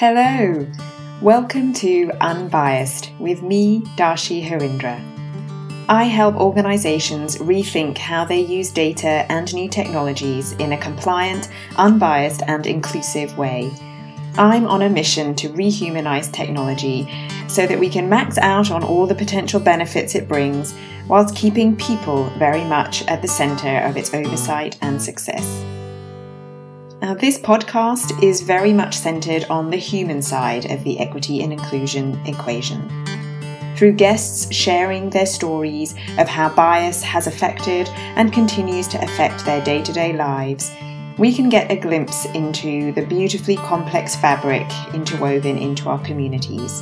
Hello! Welcome to Unbiased with me, Darshi Harindra. I help organizations rethink how they use data and new technologies in a compliant, unbiased, and inclusive way. I'm on a mission to rehumanise technology so that we can max out on all the potential benefits it brings whilst keeping people very much at the center of its oversight and success. Now, this podcast is very much centered on the human side of the equity and inclusion equation. Through guests sharing their stories of how bias has affected and continues to affect their day to day lives, we can get a glimpse into the beautifully complex fabric interwoven into our communities.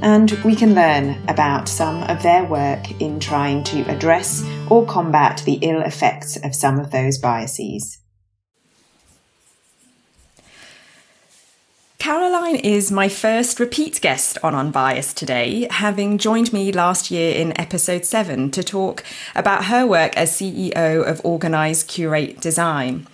And we can learn about some of their work in trying to address or combat the ill effects of some of those biases. Caroline is my first repeat guest on Unbiased today, having joined me last year in episode 7 to talk about her work as CEO of Organise Curate Design.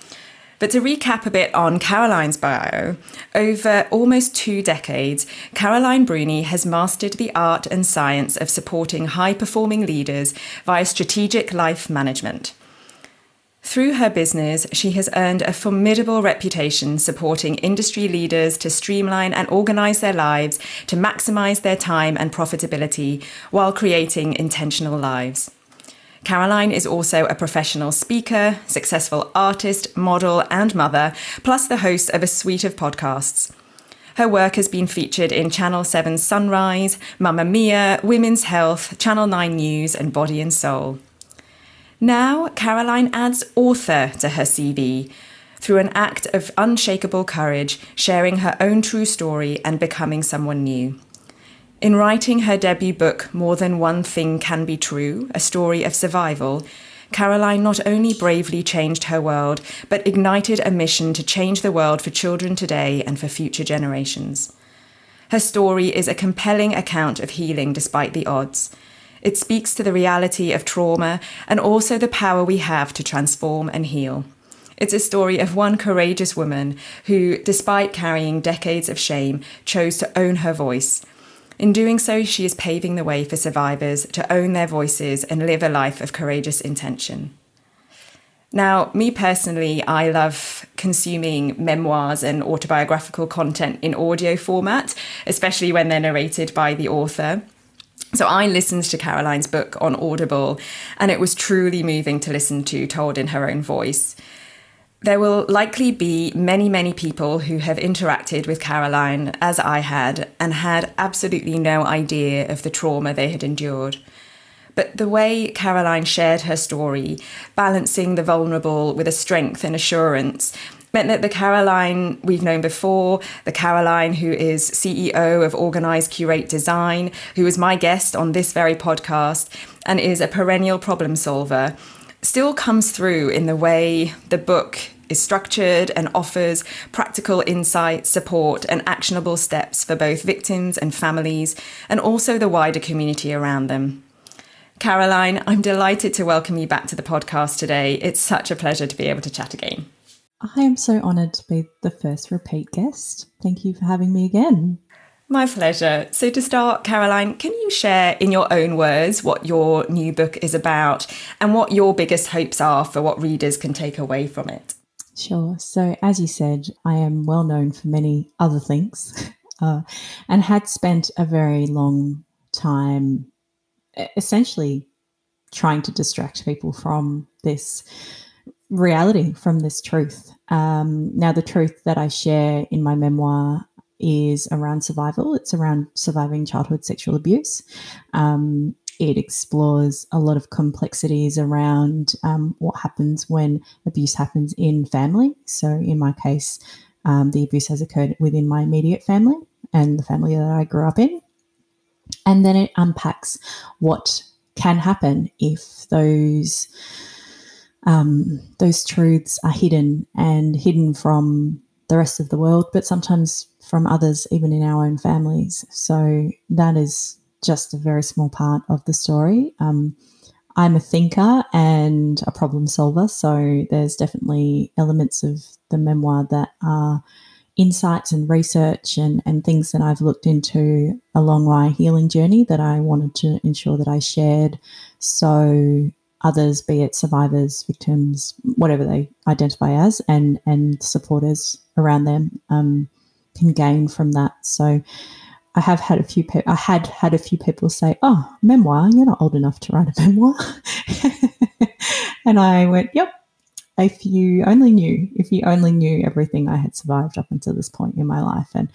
But to recap a bit on Caroline's bio, over almost two decades, Caroline Bruni has mastered the art and science of supporting high performing leaders via strategic life management. Through her business, she has earned a formidable reputation supporting industry leaders to streamline and organize their lives to maximize their time and profitability while creating intentional lives. Caroline is also a professional speaker, successful artist, model, and mother, plus the host of a suite of podcasts. Her work has been featured in Channel 7's Sunrise, Mamamia, Women's Health, Channel 9 News, and Body and Soul. Now, Caroline adds author to her CV through an act of unshakable courage, sharing her own true story and becoming someone new. In writing her debut book, More Than One Thing Can Be True, a story of survival, Caroline not only bravely changed her world, but ignited a mission to change the world for children today and for future generations. Her story is a compelling account of healing despite the odds. It speaks to the reality of trauma and also the power we have to transform and heal. It's a story of one courageous woman who, despite carrying decades of shame, chose to own her voice. In doing so, she is paving the way for survivors to own their voices and live a life of courageous intention. Now, me personally, I love consuming memoirs and autobiographical content in audio format, especially when they're narrated by the author. So I listened to Caroline's book on Audible, and it was truly moving to listen to, told in her own voice. There will likely be many, many people who have interacted with Caroline, as I had, and had absolutely no idea of the trauma they had endured. But the way Caroline shared her story, balancing the vulnerable with a strength and assurance, meant that the Caroline we've known before, the Caroline who is CEO of Organise Curate Design, who was my guest on this very podcast and is a perennial problem solver, still comes through in the way the book is structured and offers practical insight, support, and actionable steps for both victims and families, and also the wider community around them. Caroline, I'm delighted to welcome you back to the podcast today. It's such a pleasure to be able to chat again. I am so honoured to be the first repeat guest. Thank you for having me again. My pleasure. So, to start, Caroline, can you share in your own words what your new book is about and what your biggest hopes are for what readers can take away from it? Sure. So, as you said, I am well known for many other things uh, and had spent a very long time essentially trying to distract people from this reality from this truth. Um, now, the truth that I share in my memoir is around survival. It's around surviving childhood sexual abuse. Um, it explores a lot of complexities around um, what happens when abuse happens in family. So, in my case, um, the abuse has occurred within my immediate family and the family that I grew up in. And then it unpacks what can happen if those um, those truths are hidden and hidden from the rest of the world, but sometimes from others, even in our own families. So that is just a very small part of the story. Um, I'm a thinker and a problem solver, so there's definitely elements of the memoir that are insights and research and, and things that I've looked into along my healing journey that I wanted to ensure that I shared so others, be it survivors, victims, whatever they identify as, and and supporters around them um, can gain from that. So I have had a few people. I had had a few people say, "Oh, memoir? You're not old enough to write a memoir." and I went, "Yep, if you only knew, if you only knew everything I had survived up until this point in my life, and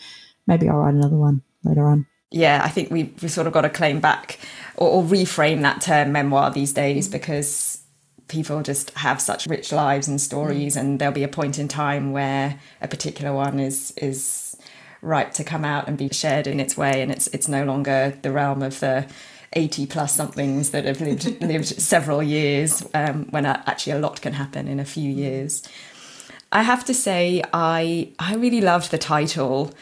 maybe I'll write another one later on. Yeah, I think we we sort of got to claim back or, or reframe that term memoir these days mm. because people just have such rich lives and stories, mm. and there'll be a point in time where a particular one is is ripe to come out and be shared in its way, and it's it's no longer the realm of the 80 plus somethings that have lived lived several years um, when actually a lot can happen in a few years i have to say i i really loved the title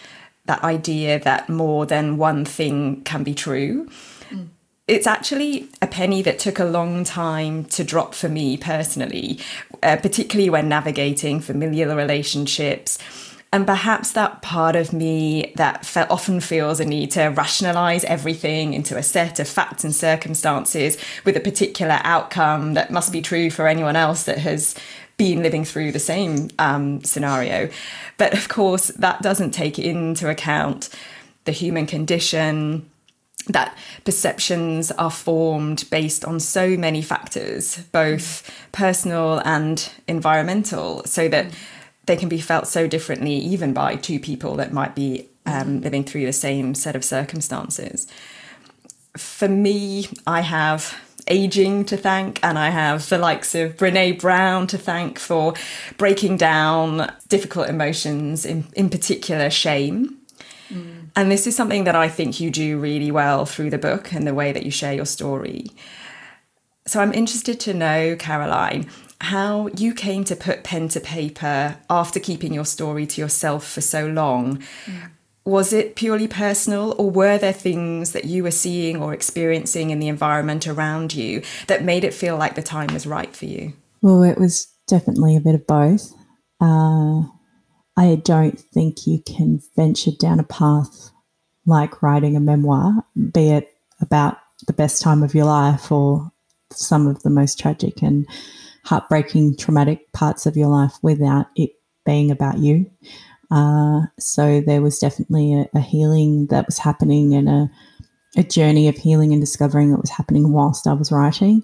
that idea that more than one thing can be true mm. it's actually a penny that took a long time to drop for me personally uh, particularly when navigating familiar relationships and perhaps that part of me that fe- often feels a need to rationalize everything into a set of facts and circumstances with a particular outcome that must be true for anyone else that has been living through the same um, scenario. But of course, that doesn't take into account the human condition, that perceptions are formed based on so many factors, both personal and environmental, so that they can be felt so differently, even by two people that might be um, living through the same set of circumstances. For me, I have aging to thank, and I have the likes of Brene Brown to thank for breaking down difficult emotions, in, in particular, shame. Mm. And this is something that I think you do really well through the book and the way that you share your story. So I'm interested to know, Caroline, how you came to put pen to paper after keeping your story to yourself for so long. Mm. Was it purely personal, or were there things that you were seeing or experiencing in the environment around you that made it feel like the time was right for you? Well, it was definitely a bit of both. Uh, I don't think you can venture down a path like writing a memoir, be it about the best time of your life or some of the most tragic and heartbreaking, traumatic parts of your life without it being about you. Uh, so there was definitely a, a, healing that was happening and a, a journey of healing and discovering that was happening whilst I was writing.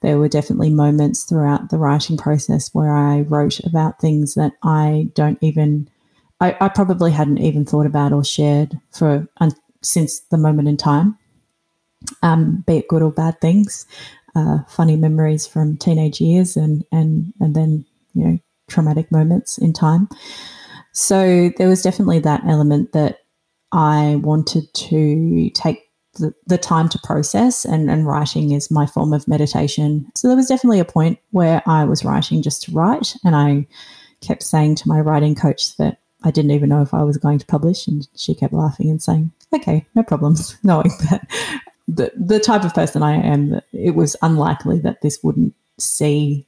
There were definitely moments throughout the writing process where I wrote about things that I don't even, I, I probably hadn't even thought about or shared for since the moment in time, um, be it good or bad things uh, funny memories from teenage years and and and then you know traumatic moments in time. So there was definitely that element that I wanted to take the, the time to process and, and writing is my form of meditation. So there was definitely a point where I was writing just to write and I kept saying to my writing coach that I didn't even know if I was going to publish and she kept laughing and saying, Okay, no problems, knowing that the the type of person I am, it was unlikely that this wouldn't see,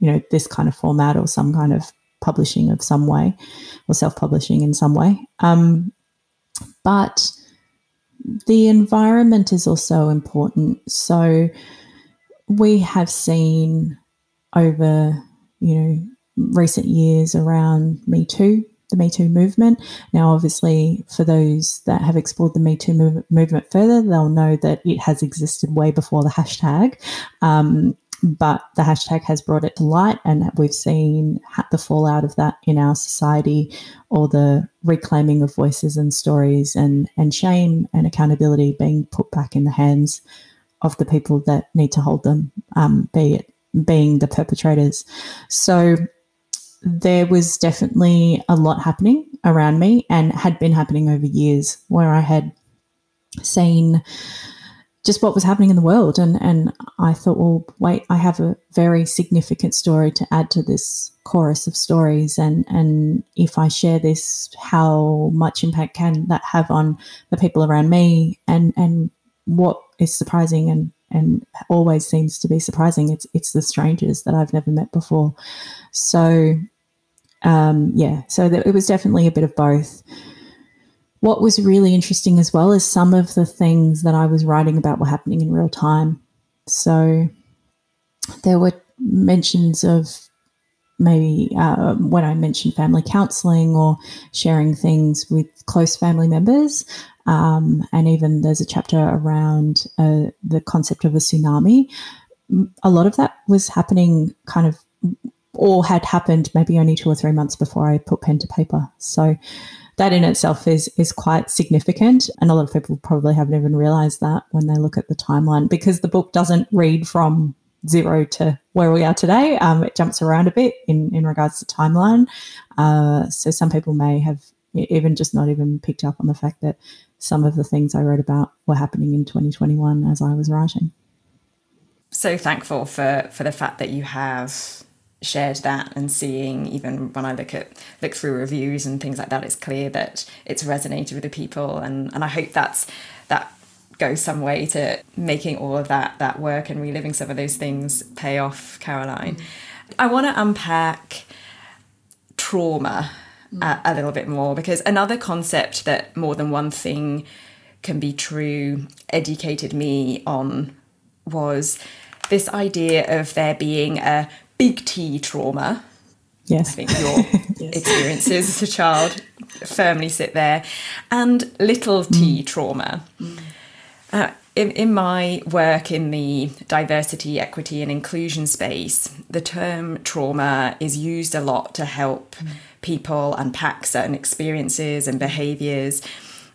you know, this kind of format or some kind of publishing of some way, or self publishing in some way. Um, but the environment is also important. So we have seen over, you know, recent years around Me Too the Me Too movement. Now, obviously, for those that have explored the Me Too move- movement further, they'll know that it has existed way before the hashtag. Um, but the hashtag has brought it to light, and we've seen the fallout of that in our society, or the reclaiming of voices and stories, and and shame and accountability being put back in the hands of the people that need to hold them, um, be it being the perpetrators. So there was definitely a lot happening around me and had been happening over years where I had seen just what was happening in the world. And and I thought well wait I have a very significant story to add to this chorus of stories. And and if I share this how much impact can that have on the people around me? And and what is surprising and and always seems to be surprising it's it's the strangers that I've never met before. So um, yeah, so it was definitely a bit of both. What was really interesting as well is some of the things that I was writing about were happening in real time. So there were mentions of maybe uh, when I mentioned family counseling or sharing things with close family members. Um, and even there's a chapter around uh, the concept of a tsunami. A lot of that was happening kind of, or had happened maybe only two or three months before I put pen to paper. So that in itself is is quite significant, and a lot of people probably haven't even realised that when they look at the timeline because the book doesn't read from zero to where we are today. Um, it jumps around a bit in, in regards to timeline. Uh, so some people may have even just not even picked up on the fact that some of the things I wrote about were happening in 2021 as I was writing. So thankful for for the fact that you have shared that and seeing even when I look at look through reviews and things like that, it's clear that it's resonated with the people and, and I hope that's that goes some way to making all of that that work and reliving some of those things pay off, Caroline. Mm. I want to unpack trauma mm. a, a little bit more because another concept that more than one thing can be true educated me on was this idea of there being a big T trauma. Yes. I think your yes. experiences as a child firmly sit there. And little t mm. trauma. Mm. Uh, in, in my work in the diversity, equity, and inclusion space, the term trauma is used a lot to help mm. people unpack certain experiences and behaviours.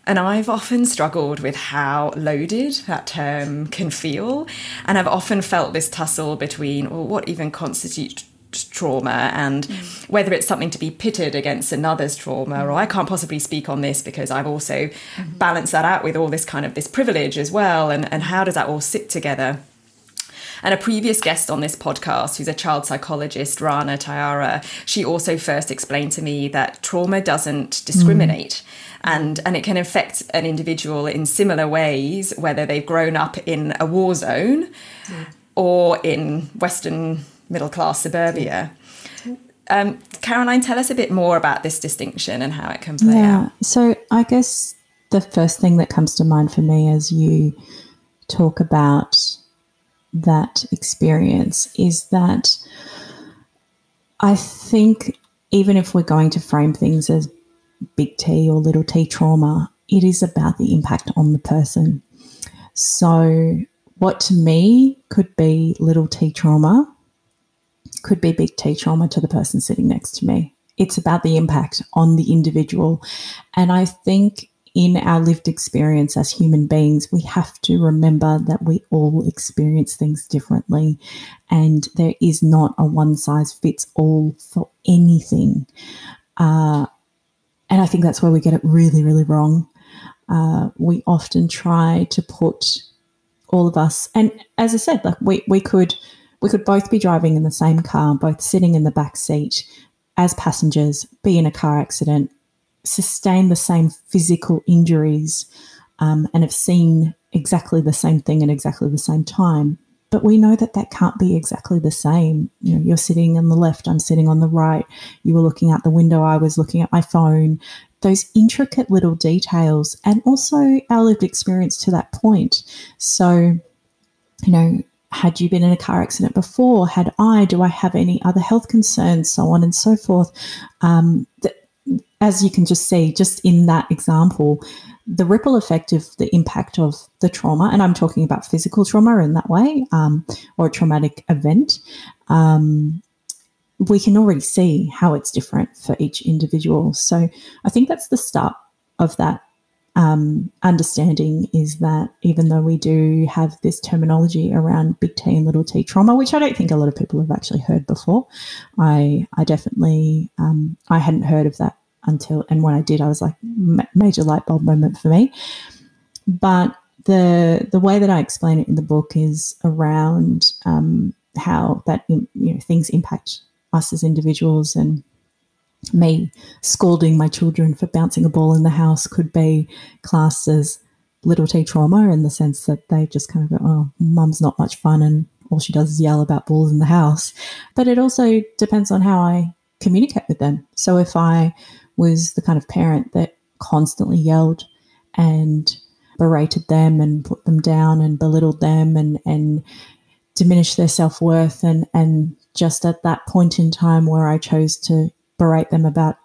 And I've often struggled with how loaded that term can feel. And I've often felt this tussle between, well, what even constitutes trauma and mm. whether it's something to be pitted against another's trauma mm. or I can't possibly speak on this because I've also mm. balanced that out with all this kind of this privilege as well and, and how does that all sit together and a previous guest on this podcast, who's a child psychologist, Rana Tayara, she also first explained to me that trauma doesn't discriminate. Mm. And, and it can affect an individual in similar ways, whether they've grown up in a war zone mm. or in Western middle class suburbia. Um, Caroline, tell us a bit more about this distinction and how it can play yeah. out. So, I guess the first thing that comes to mind for me as you talk about that experience is that I think even if we're going to frame things as big T or little t trauma, it is about the impact on the person. So, what to me could be little t trauma could be big T trauma to the person sitting next to me. It's about the impact on the individual. And I think in our lived experience as human beings, we have to remember that we all experience things differently. And there is not a one size fits all for anything. Uh, and I think that's where we get it really, really wrong. Uh, we often try to put all of us, and as I said, like we, we could we could both be driving in the same car, both sitting in the back seat as passengers, be in a car accident, sustain the same physical injuries, um, and have seen exactly the same thing at exactly the same time. But we know that that can't be exactly the same. You know, you're sitting on the left, I'm sitting on the right. You were looking out the window, I was looking at my phone. Those intricate little details, and also our lived experience to that point. So, you know, had you been in a car accident before? Had I? Do I have any other health concerns? So on and so forth. Um, as you can just see, just in that example, the ripple effect of the impact of the trauma, and I'm talking about physical trauma in that way, um, or a traumatic event, um, we can already see how it's different for each individual. So I think that's the start of that um, understanding is that even though we do have this terminology around big T and little t trauma, which I don't think a lot of people have actually heard before, I I definitely um, I hadn't heard of that until and when I did, I was like major light bulb moment for me. But the the way that I explain it in the book is around um, how that you know things impact us as individuals and me scolding my children for bouncing a ball in the house could be classed as little t trauma in the sense that they just kind of go, oh, mum's not much fun and all she does is yell about balls in the house. But it also depends on how I communicate with them. So if I was the kind of parent that constantly yelled and berated them and put them down and belittled them and and diminished their self-worth and and just at that point in time where I chose to berate them about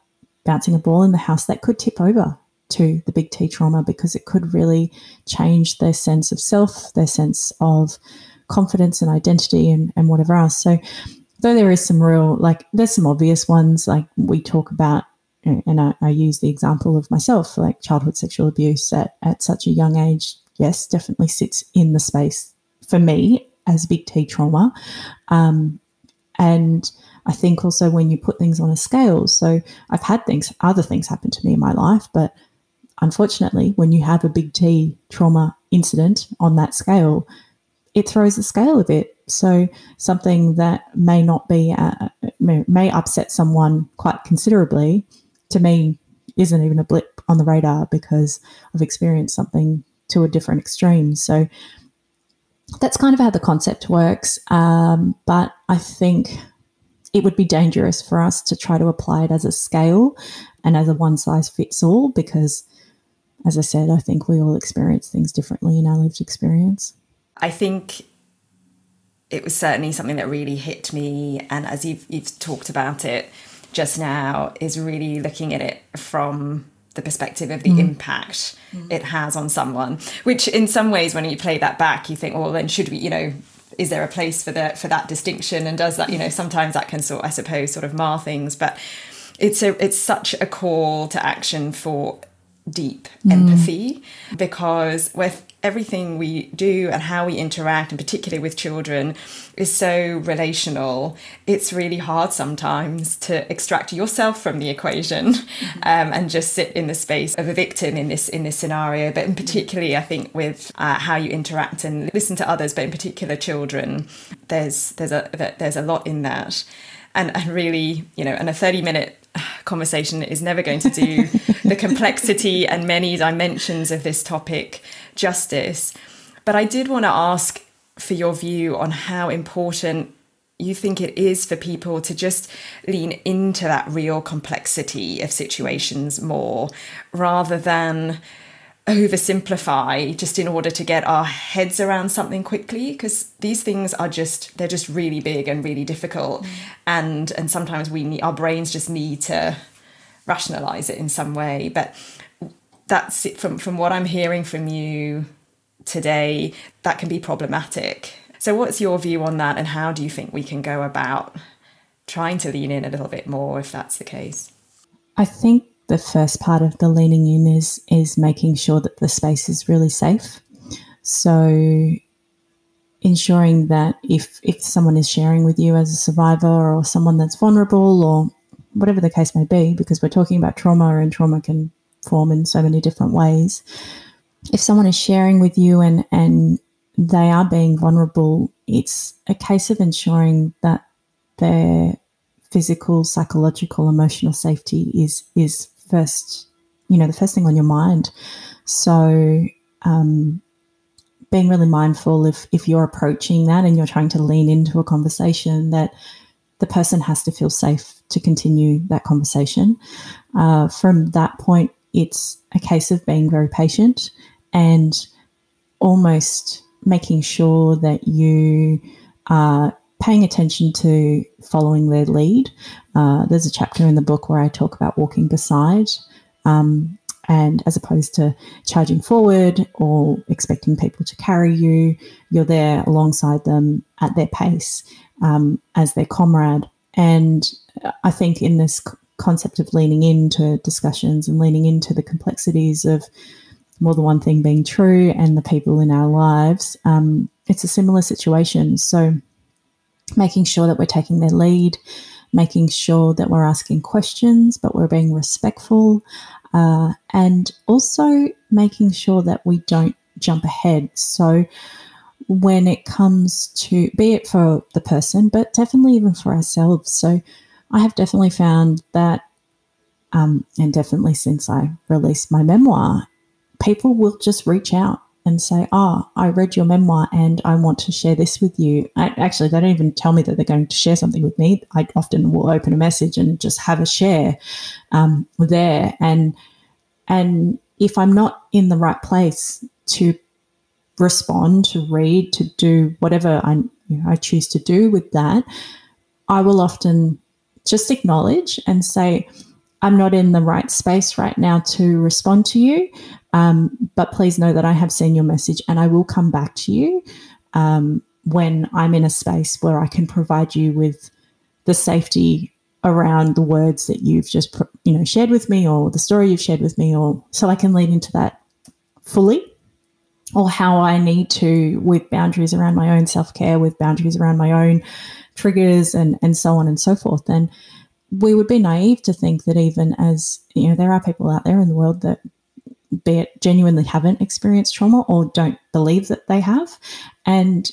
bouncing a ball in the house that could tip over to the big T trauma because it could really change their sense of self, their sense of confidence and identity and, and whatever else. So though there is some real like there's some obvious ones like we talk about and I, I, use the example of myself, like childhood sexual abuse at, at such a young age, yes, definitely sits in the space for me as big T trauma. Um, and I think also when you put things on a scale, so I've had things, other things happen to me in my life, but unfortunately, when you have a big T trauma incident on that scale, it throws the scale a bit. So something that may not be, uh, may, may upset someone quite considerably to me isn't even a blip on the radar because I've experienced something to a different extreme. So that's kind of how the concept works. Um, but I think it would be dangerous for us to try to apply it as a scale and as a one size fits all because, as I said, I think we all experience things differently in our lived experience. I think it was certainly something that really hit me. And as you've, you've talked about it, just now is really looking at it from the perspective of the mm. impact mm. it has on someone which in some ways when you play that back you think well then should we you know is there a place for the for that distinction and does that you know sometimes that can sort i suppose sort of mar things but it's a it's such a call to action for deep mm. empathy because with everything we do and how we interact, and particularly with children, is so relational. It's really hard sometimes to extract yourself from the equation mm-hmm. um, and just sit in the space of a victim in this in this scenario. But in particularly, I think with uh, how you interact and listen to others, but in particular children, there's there's a there's a lot in that. And, and really, you know, and a 30 minute conversation is never going to do the complexity and many dimensions of this topic justice. But I did want to ask for your view on how important you think it is for people to just lean into that real complexity of situations more rather than oversimplify just in order to get our heads around something quickly because these things are just they're just really big and really difficult mm. and and sometimes we need our brains just need to rationalize it in some way but that's it. From from what i'm hearing from you today that can be problematic. So what's your view on that and how do you think we can go about trying to lean in a little bit more if that's the case? I think the first part of the leaning in is is making sure that the space is really safe. So ensuring that if if someone is sharing with you as a survivor or someone that's vulnerable or whatever the case may be, because we're talking about trauma and trauma can form in so many different ways. If someone is sharing with you and and they are being vulnerable, it's a case of ensuring that their physical, psychological, emotional safety is is first, you know, the first thing on your mind. So, um, being really mindful if if you're approaching that and you're trying to lean into a conversation that the person has to feel safe to continue that conversation. Uh, from that point, it's a case of being very patient and almost making sure that you are paying attention to following their lead. Uh, there's a chapter in the book where I talk about walking beside, um, and as opposed to charging forward or expecting people to carry you, you're there alongside them at their pace um, as their comrade. And I think in this concept of leaning into discussions and leaning into the complexities of more than one thing being true and the people in our lives, um, it's a similar situation. So making sure that we're taking their lead, making sure that we're asking questions, but we're being respectful, uh, and also making sure that we don't jump ahead. So, when it comes to be it for the person, but definitely even for ourselves. So, I have definitely found that, um, and definitely since I released my memoir, people will just reach out and say, Oh, I read your memoir and I want to share this with you. I, actually, they don't even tell me that they're going to share something with me. I often will open a message and just have a share um, there. And, and if I'm not in the right place to respond, to read, to do whatever I, you know, I choose to do with that, I will often just acknowledge and say, I'm not in the right space right now to respond to you. Um, but please know that I have seen your message and I will come back to you um, when I'm in a space where I can provide you with the safety around the words that you've just you know shared with me or the story you've shared with me or so I can lean into that fully or how I need to with boundaries around my own self-care with boundaries around my own triggers and and so on and so forth. And we would be naive to think that even as you know there are people out there in the world that be it genuinely haven't experienced trauma or don't believe that they have. And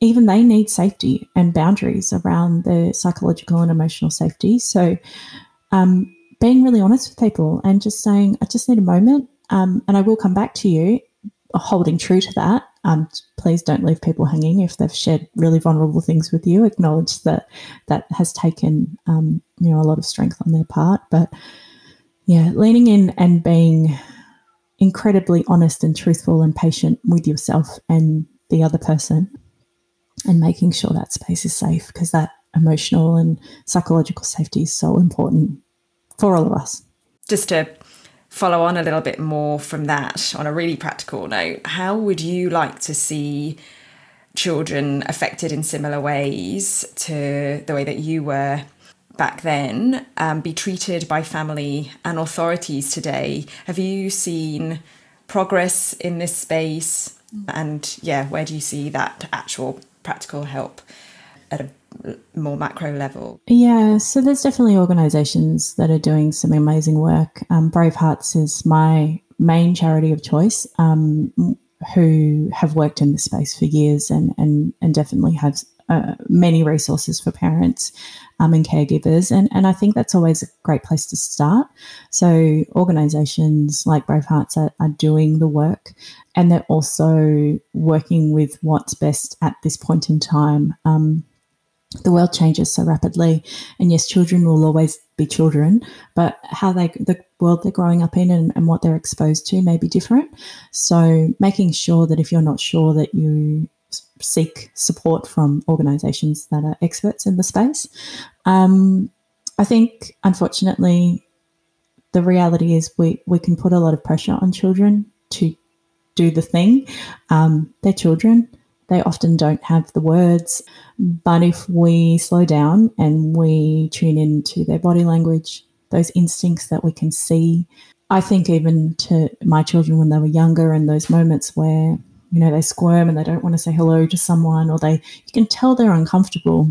even they need safety and boundaries around their psychological and emotional safety. So um, being really honest with people and just saying i just need a moment um, and i will come back to you holding true to that um, please don't leave people hanging if they've shared really vulnerable things with you. Acknowledge that that has taken um, you know a lot of strength on their part, but yeah, leaning in and being incredibly honest and truthful and patient with yourself and the other person, and making sure that space is safe because that emotional and psychological safety is so important for all of us. Just to follow on a little bit more from that on a really practical note, how would you like to see children affected in similar ways to the way that you were back then um, be treated by family and authorities today? Have you seen progress in this space? And yeah, where do you see that actual practical help at a more macro level? Yeah, so there's definitely organisations that are doing some amazing work. Um, Bravehearts is my main charity of choice, um, who have worked in this space for years and and and definitely have uh, many resources for parents um, and caregivers. And, and I think that's always a great place to start. So, organizations like Bravehearts are, are doing the work and they're also working with what's best at this point in time. Um, the world changes so rapidly. And yes children will always be children but how they the world they're growing up in and, and what they're exposed to may be different. So making sure that if you're not sure that you seek support from organizations that are experts in the space. Um, i think unfortunately the reality is we, we can put a lot of pressure on children to do the thing. Um, they're children they often don't have the words. But if we slow down and we tune into their body language, those instincts that we can see, I think even to my children when they were younger and those moments where, you know, they squirm and they don't want to say hello to someone or they, you can tell they're uncomfortable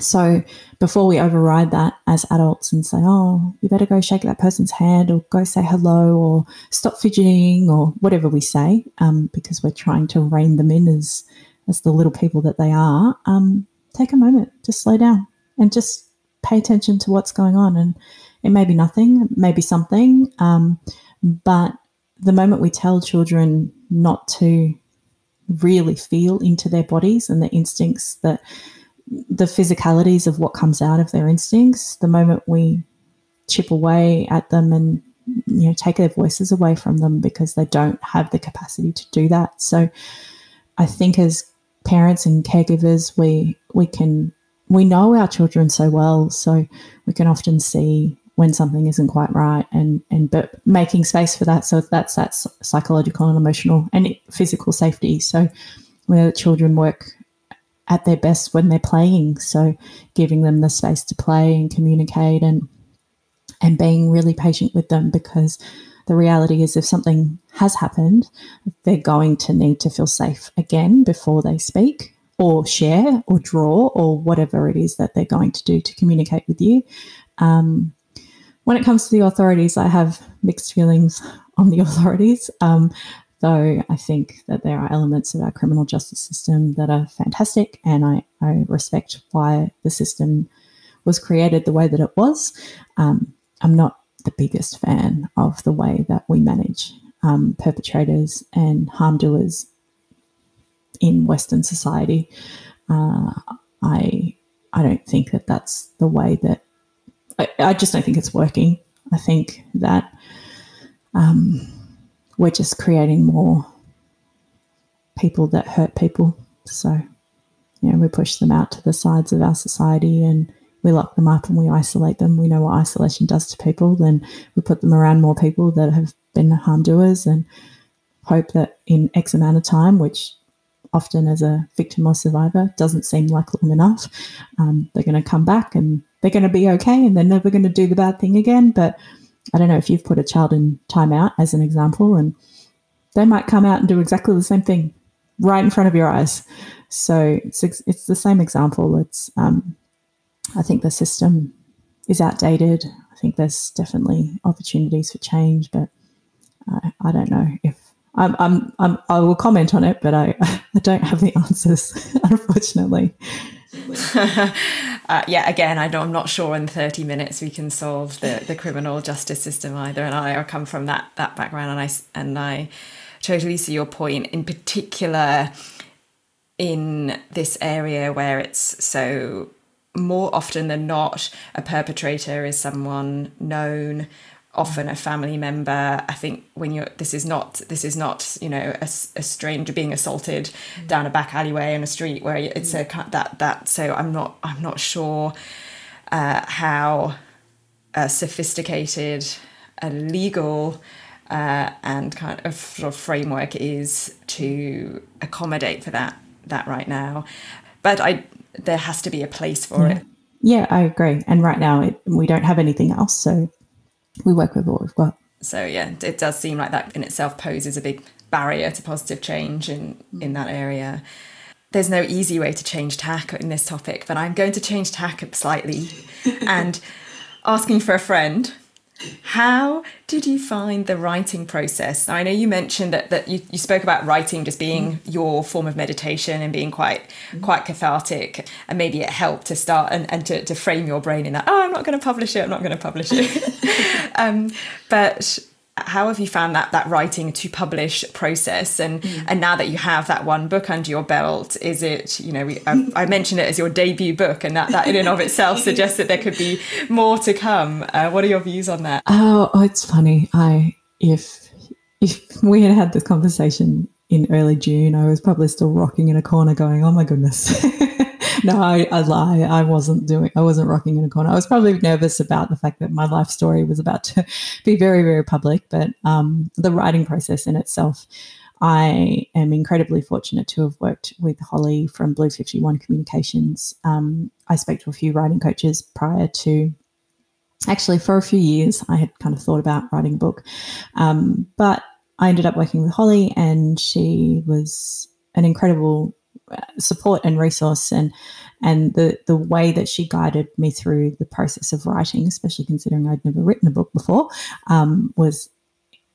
so before we override that as adults and say, oh, you better go shake that person's hand or go say hello or stop fidgeting or whatever we say, um, because we're trying to rein them in as, as the little people that they are, um, take a moment to slow down and just pay attention to what's going on. And it may be nothing, it may be something, um, but the moment we tell children not to really feel into their bodies and the instincts that the physicalities of what comes out of their instincts the moment we chip away at them and you know take their voices away from them because they don't have the capacity to do that. So i think as parents and caregivers we we can we know our children so well so we can often see when something isn't quite right and and but making space for that so that's that's psychological and emotional and physical safety. So where children work at their best when they're playing. So giving them the space to play and communicate and and being really patient with them because the reality is if something has happened, they're going to need to feel safe again before they speak or share or draw or whatever it is that they're going to do to communicate with you. Um, when it comes to the authorities, I have mixed feelings on the authorities. Um, though I think that there are elements of our criminal justice system that are fantastic, and I, I respect why the system was created the way that it was. Um, I'm not the biggest fan of the way that we manage um, perpetrators and harm doers in Western society. Uh, I I don't think that that's the way that I, I just don't think it's working. I think that um, we're just creating more people that hurt people. So, you know, we push them out to the sides of our society and we lock them up and we isolate them. We know what isolation does to people. Then we put them around more people that have been harm doers and hope that in X amount of time, which often as a victim or survivor doesn't seem like long enough, um, they're going to come back and they're going to be okay and they're never going to do the bad thing again. But I don't know if you've put a child in timeout as an example, and they might come out and do exactly the same thing right in front of your eyes. So it's it's the same example. It's um, I think the system is outdated. I think there's definitely opportunities for change, but I, I don't know if I'm, I'm, I'm, i will comment on it, but I, I don't have the answers, unfortunately. uh, yeah, again, I I'm not sure in 30 minutes we can solve the, the criminal justice system either. And I, I come from that that background, and I and I totally see your point. In particular, in this area where it's so more often than not, a perpetrator is someone known often a family member i think when you're this is not this is not you know a, a stranger being assaulted mm. down a back alleyway in a street where it's mm. a that that so i'm not i'm not sure uh, how uh, sophisticated a legal uh, and kind of sort of framework is to accommodate for that that right now but i there has to be a place for yeah. it yeah i agree and right now it, we don't have anything else so we work with what we've got. So yeah, it does seem like that in itself poses a big barrier to positive change in in that area. There's no easy way to change tack in this topic, but I'm going to change tack slightly and asking for a friend how did you find the writing process? I know you mentioned that, that you, you spoke about writing just being mm. your form of meditation and being quite mm. quite cathartic, and maybe it helped to start and, and to, to frame your brain in that, oh, I'm not going to publish it, I'm not going to publish it. um, but how have you found that that writing to publish process? And mm. and now that you have that one book under your belt is it you know we, I, I, mentioned it as your debut book and that that in and of itself suggests that there could be more to come. Uh, what are your views on that? Oh, oh it's funny. I if if we had had this conversation in early june i was probably still rocking in a corner going oh my goodness no, I, I, lie. I wasn't doing. I wasn't rocking in a corner. I was probably nervous about the fact that my life story was about to be very, very public. But um, the writing process in itself, I am incredibly fortunate to have worked with Holly from Blue Fifty One Communications. Um, I spoke to a few writing coaches prior to. Actually, for a few years, I had kind of thought about writing a book, um, but I ended up working with Holly, and she was an incredible support and resource and and the the way that she guided me through the process of writing, especially considering I'd never written a book before, um, was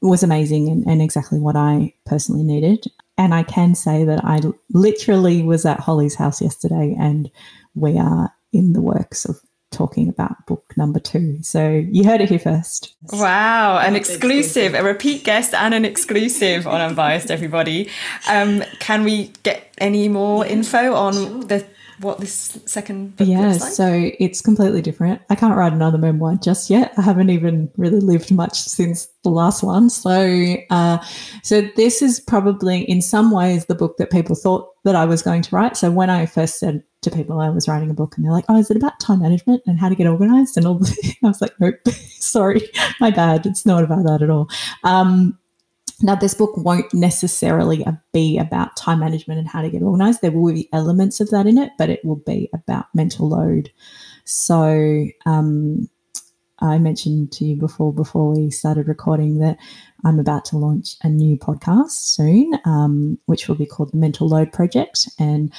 was amazing and, and exactly what I personally needed. And I can say that I literally was at Holly's house yesterday, and we are in the works of talking about book number two. So you heard it here first. Wow, an exclusive, a repeat guest and an exclusive on Unbiased, everybody. Um, can we get any more info on the what this second book yeah, like? so it's completely different. I can't write another memoir just yet. I haven't even really lived much since the last one. So, uh, so this is probably in some ways the book that people thought that I was going to write. So when I first said to people I was writing a book, and they're like, "Oh, is it about time management and how to get organized?" and all, I was like, "Nope, sorry, my bad. It's not about that at all." Um, now, this book won't necessarily be about time management and how to get organized. There will be elements of that in it, but it will be about mental load. So, um, I mentioned to you before before we started recording that I'm about to launch a new podcast soon, um, which will be called the Mental Load Project, and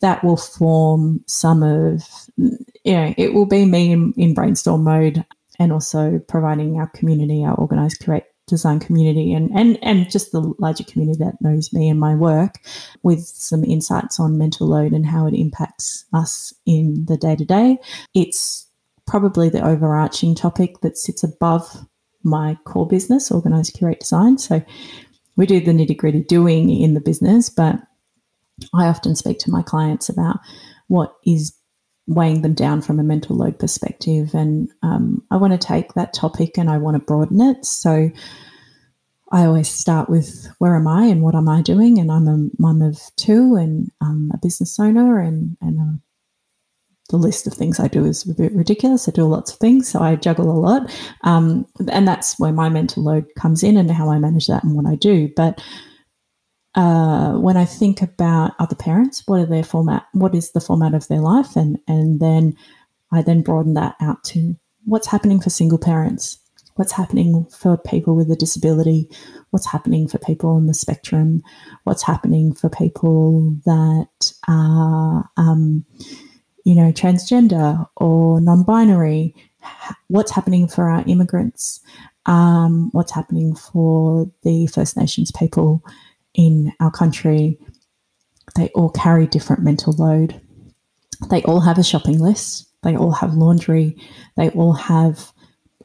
that will form some of you know it will be me in, in brainstorm mode and also providing our community, our organized curate design community and, and, and just the larger community that knows me and my work with some insights on mental load and how it impacts us in the day to day. It's probably the overarching topic that sits above my core business, Organize, Curate, Design. So we do the nitty gritty doing in the business, but I often speak to my clients about what is weighing them down from a mental load perspective. And um, I want to take that topic and I want to broaden it. So I always start with where am I and what am I doing? And I'm a mum of two and I'm a business owner and, and a, the list of things I do is a bit ridiculous. I do lots of things, so I juggle a lot. Um, and that's where my mental load comes in and how I manage that and what I do. But uh, when I think about other parents, what are their format? What is the format of their life? And and then I then broaden that out to what's happening for single parents, what's happening for people with a disability, what's happening for people on the spectrum, what's happening for people that are, um, you know, transgender or non-binary, what's happening for our immigrants, um, what's happening for the First Nations people in our country, they all carry different mental load. They all have a shopping list. They all have laundry. They all have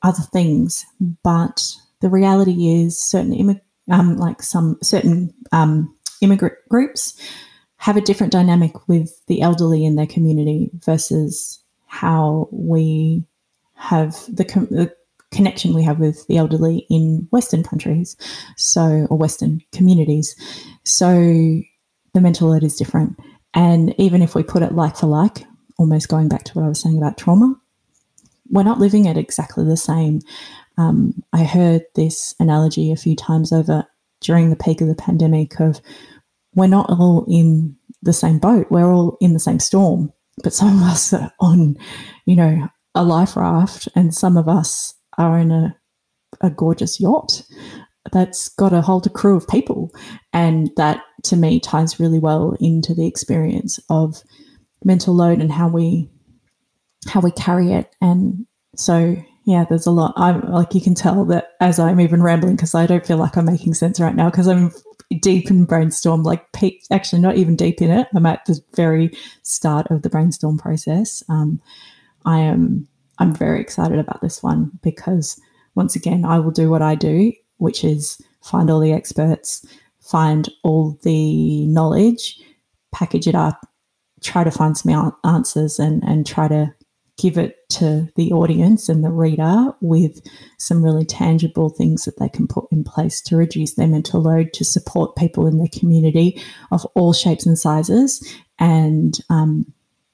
other things. But the reality is, certain immig- um, like some certain um, immigrant groups have a different dynamic with the elderly in their community versus how we have the, com- the connection we have with the elderly in Western countries, so or Western communities. So the mental load is different. And even if we put it like for like, almost going back to what I was saying about trauma, we're not living it exactly the same. Um, I heard this analogy a few times over during the peak of the pandemic of we're not all in the same boat, we're all in the same storm, but some of us are on, you know, a life raft, and some of us are in a, a gorgeous yacht that's got a crew of people. And that to me ties really well into the experience of mental load and how we how we carry it. And so yeah, there's a lot. I'm like you can tell that as I'm even rambling because I don't feel like I'm making sense right now because I'm deep in brainstorm, like actually not even deep in it. I'm at the very start of the brainstorm process. Um, I am I'm very excited about this one because once again, I will do what I do, which is find all the experts, find all the knowledge, package it up, try to find some answers, and and try to give it to the audience and the reader with some really tangible things that they can put in place to reduce their mental load, to support people in their community of all shapes and sizes, and um,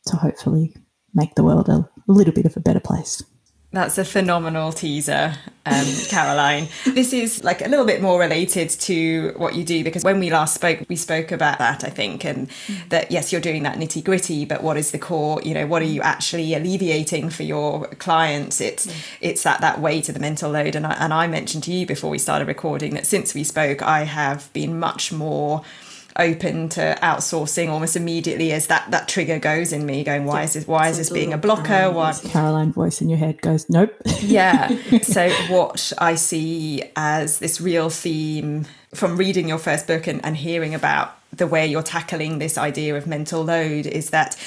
to hopefully make the world a little bit of a better place. That's a phenomenal teaser, um, Caroline. this is like a little bit more related to what you do because when we last spoke, we spoke about that, I think, and mm. that yes, you're doing that nitty gritty, but what is the core? You know, what are you actually alleviating for your clients? It's mm. it's that that weight of the mental load, and I, and I mentioned to you before we started recording that since we spoke, I have been much more open to outsourcing almost immediately as that that trigger goes in me going why yeah. is this why is this being a blocker? Why caroline voice in your head goes nope. Yeah. So what i see as this real theme from reading your first book and, and hearing about the way you're tackling this idea of mental load is that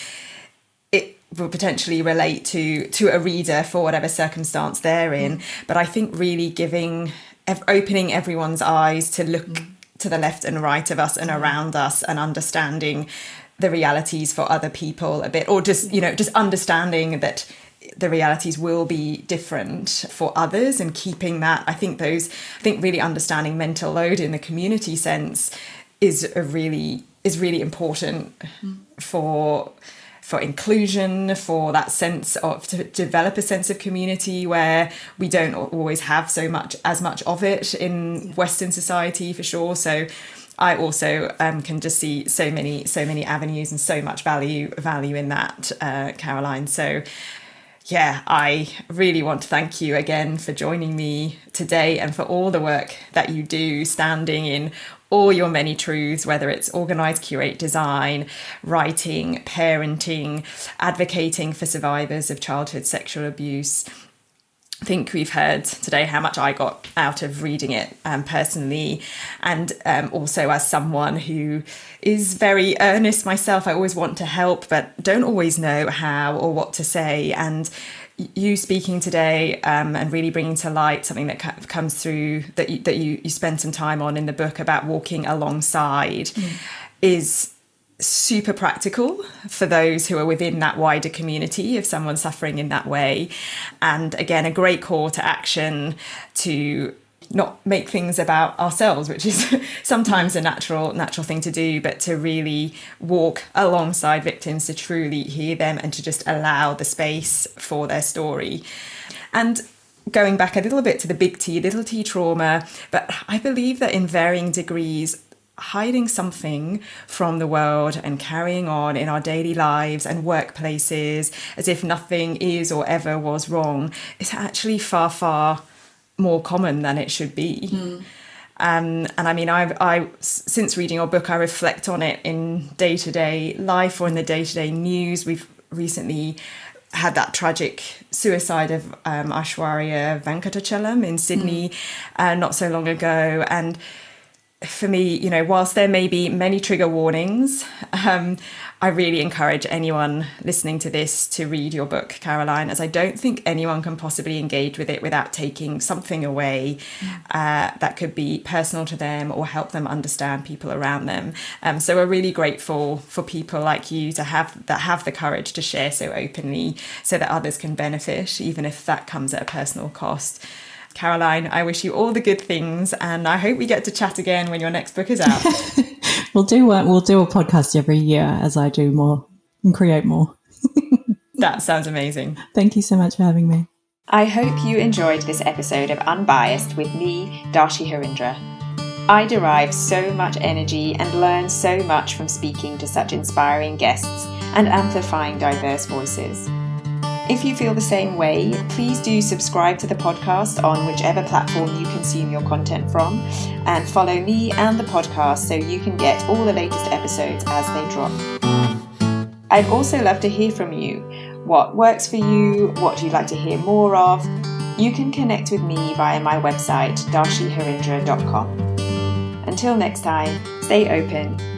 it will potentially relate to to a reader for whatever circumstance they're in. Mm. but i think really giving opening everyone's eyes to look mm to the left and right of us and around us and understanding the realities for other people a bit or just you know just understanding that the realities will be different for others and keeping that i think those i think really understanding mental load in the community sense is a really is really important mm. for for inclusion, for that sense of to develop a sense of community where we don't always have so much as much of it in Western society for sure. So I also um, can just see so many so many avenues and so much value value in that, uh, Caroline. So yeah, I really want to thank you again for joining me today and for all the work that you do standing in all your many truths, whether it's organized curate, design, writing, parenting, advocating for survivors of childhood sexual abuse. I think we've heard today how much I got out of reading it um, personally, and um, also as someone who is very earnest myself. I always want to help, but don't always know how or what to say. And you speaking today um, and really bringing to light something that comes through that you, that you, you spend some time on in the book about walking alongside mm. is super practical for those who are within that wider community of someone suffering in that way and again a great call to action to not make things about ourselves which is sometimes a natural natural thing to do but to really walk alongside victims to truly hear them and to just allow the space for their story. And going back a little bit to the big T little t trauma but i believe that in varying degrees hiding something from the world and carrying on in our daily lives and workplaces as if nothing is or ever was wrong is actually far far more common than it should be. Mm. Um, and I mean, I, I since reading your book, I reflect on it in day to day life or in the day to day news. We've recently had that tragic suicide of um, Aishwarya Venkatachalam in Sydney mm. uh, not so long ago, and for me, you know, whilst there may be many trigger warnings, um, I really encourage anyone listening to this to read your book, Caroline, as I don't think anyone can possibly engage with it without taking something away uh, that could be personal to them or help them understand people around them. Um, so we're really grateful for people like you to have that have the courage to share so openly, so that others can benefit, even if that comes at a personal cost. Caroline, I wish you all the good things, and I hope we get to chat again when your next book is out. we'll do a, we'll do a podcast every year as I do more and create more. that sounds amazing. Thank you so much for having me. I hope you enjoyed this episode of Unbiased with me, Darshi Harindra. I derive so much energy and learn so much from speaking to such inspiring guests and amplifying diverse voices. If you feel the same way, please do subscribe to the podcast on whichever platform you consume your content from, and follow me and the podcast so you can get all the latest episodes as they drop. I'd also love to hear from you. What works for you? What you'd like to hear more of? You can connect with me via my website, darshiharindra.com. Until next time, stay open